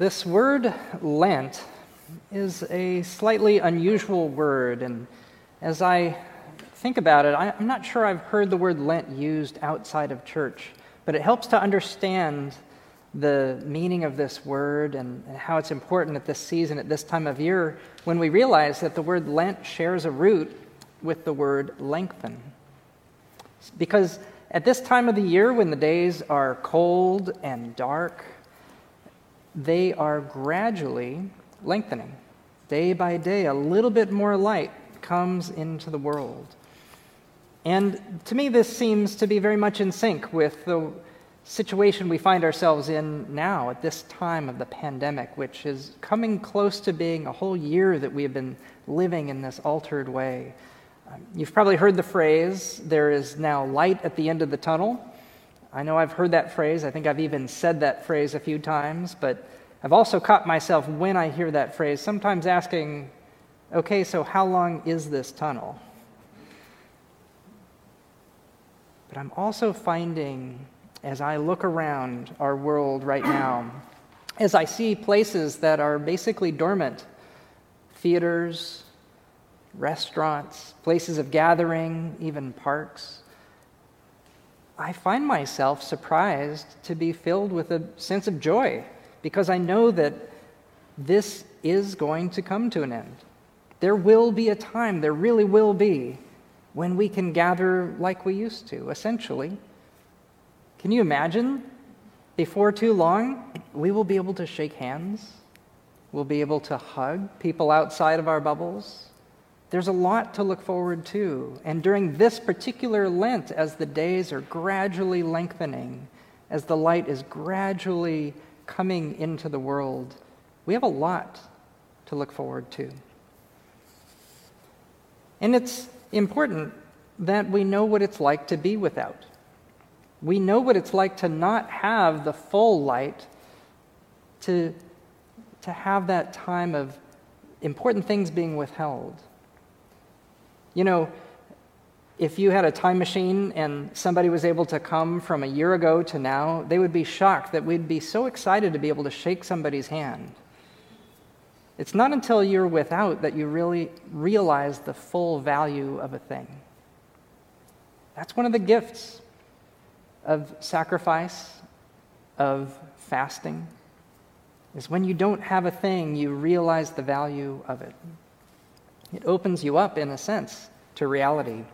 This word Lent is a slightly unusual word, and as I think about it, I'm not sure I've heard the word Lent used outside of church, but it helps to understand the meaning of this word and how it's important at this season, at this time of year, when we realize that the word Lent shares a root with the word lengthen. Because at this time of the year, when the days are cold and dark, they are gradually lengthening. Day by day, a little bit more light comes into the world. And to me, this seems to be very much in sync with the situation we find ourselves in now at this time of the pandemic, which is coming close to being a whole year that we have been living in this altered way. Um, you've probably heard the phrase, there is now light at the end of the tunnel. I know I've heard that phrase. I think I've even said that phrase a few times, but I've also caught myself when I hear that phrase, sometimes asking, okay, so how long is this tunnel? But I'm also finding, as I look around our world right now, as I see places that are basically dormant theaters, restaurants, places of gathering, even parks I find myself surprised to be filled with a sense of joy because I know that this is going to come to an end. There will be a time, there really will be, when we can gather like we used to, essentially. Can you imagine? Before too long, we will be able to shake hands. We'll be able to hug people outside of our bubbles. There's a lot to look forward to. And during this particular Lent, as the days are gradually lengthening, as the light is gradually coming into the world, we have a lot to look forward to. And it's important that we know what it's like to be without. We know what it's like to not have the full light, to, to have that time of important things being withheld. You know, if you had a time machine and somebody was able to come from a year ago to now, they would be shocked that we'd be so excited to be able to shake somebody's hand. It's not until you're without that you really realize the full value of a thing. That's one of the gifts of sacrifice, of fasting, is when you don't have a thing, you realize the value of it. It opens you up, in a sense, to reality.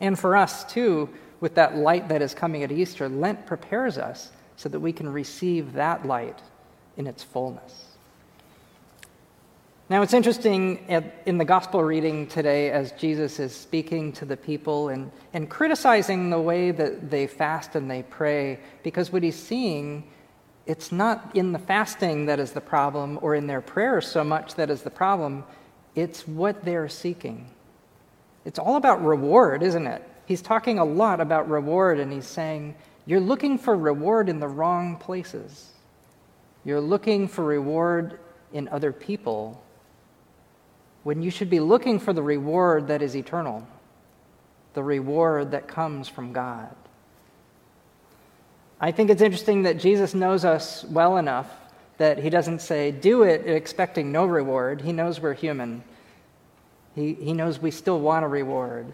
And for us, too, with that light that is coming at Easter, Lent prepares us so that we can receive that light in its fullness. Now, it's interesting in the gospel reading today as Jesus is speaking to the people and, and criticizing the way that they fast and they pray, because what he's seeing, it's not in the fasting that is the problem or in their prayers so much that is the problem. It's what they're seeking. It's all about reward, isn't it? He's talking a lot about reward, and he's saying, You're looking for reward in the wrong places. You're looking for reward in other people when you should be looking for the reward that is eternal, the reward that comes from God. I think it's interesting that Jesus knows us well enough that he doesn't say, do it expecting no reward. He knows we're human. He, he knows we still want a reward.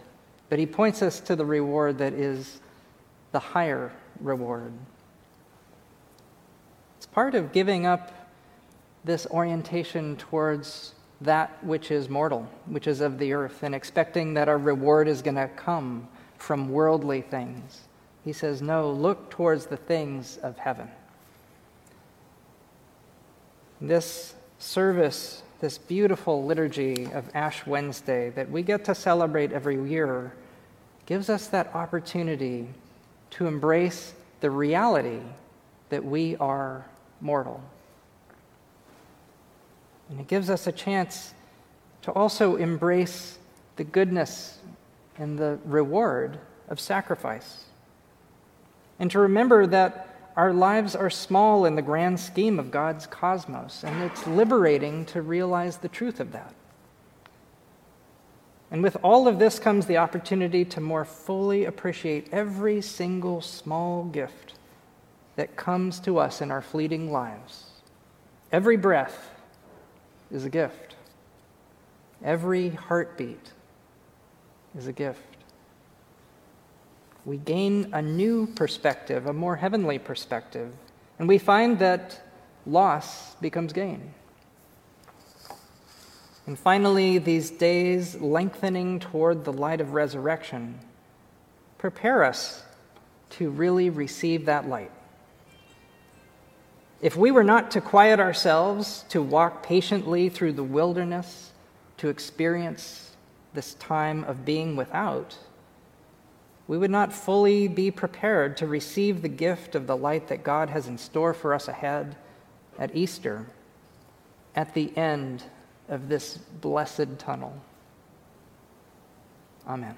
But he points us to the reward that is the higher reward. It's part of giving up this orientation towards that which is mortal, which is of the earth, and expecting that our reward is going to come from worldly things. He says, No, look towards the things of heaven. This service, this beautiful liturgy of Ash Wednesday that we get to celebrate every year, gives us that opportunity to embrace the reality that we are mortal. And it gives us a chance to also embrace the goodness and the reward of sacrifice. And to remember that our lives are small in the grand scheme of God's cosmos, and it's liberating to realize the truth of that. And with all of this comes the opportunity to more fully appreciate every single small gift that comes to us in our fleeting lives. Every breath is a gift. Every heartbeat is a gift. We gain a new perspective, a more heavenly perspective, and we find that loss becomes gain. And finally, these days lengthening toward the light of resurrection prepare us to really receive that light. If we were not to quiet ourselves, to walk patiently through the wilderness, to experience this time of being without, we would not fully be prepared to receive the gift of the light that God has in store for us ahead at Easter, at the end of this blessed tunnel. Amen.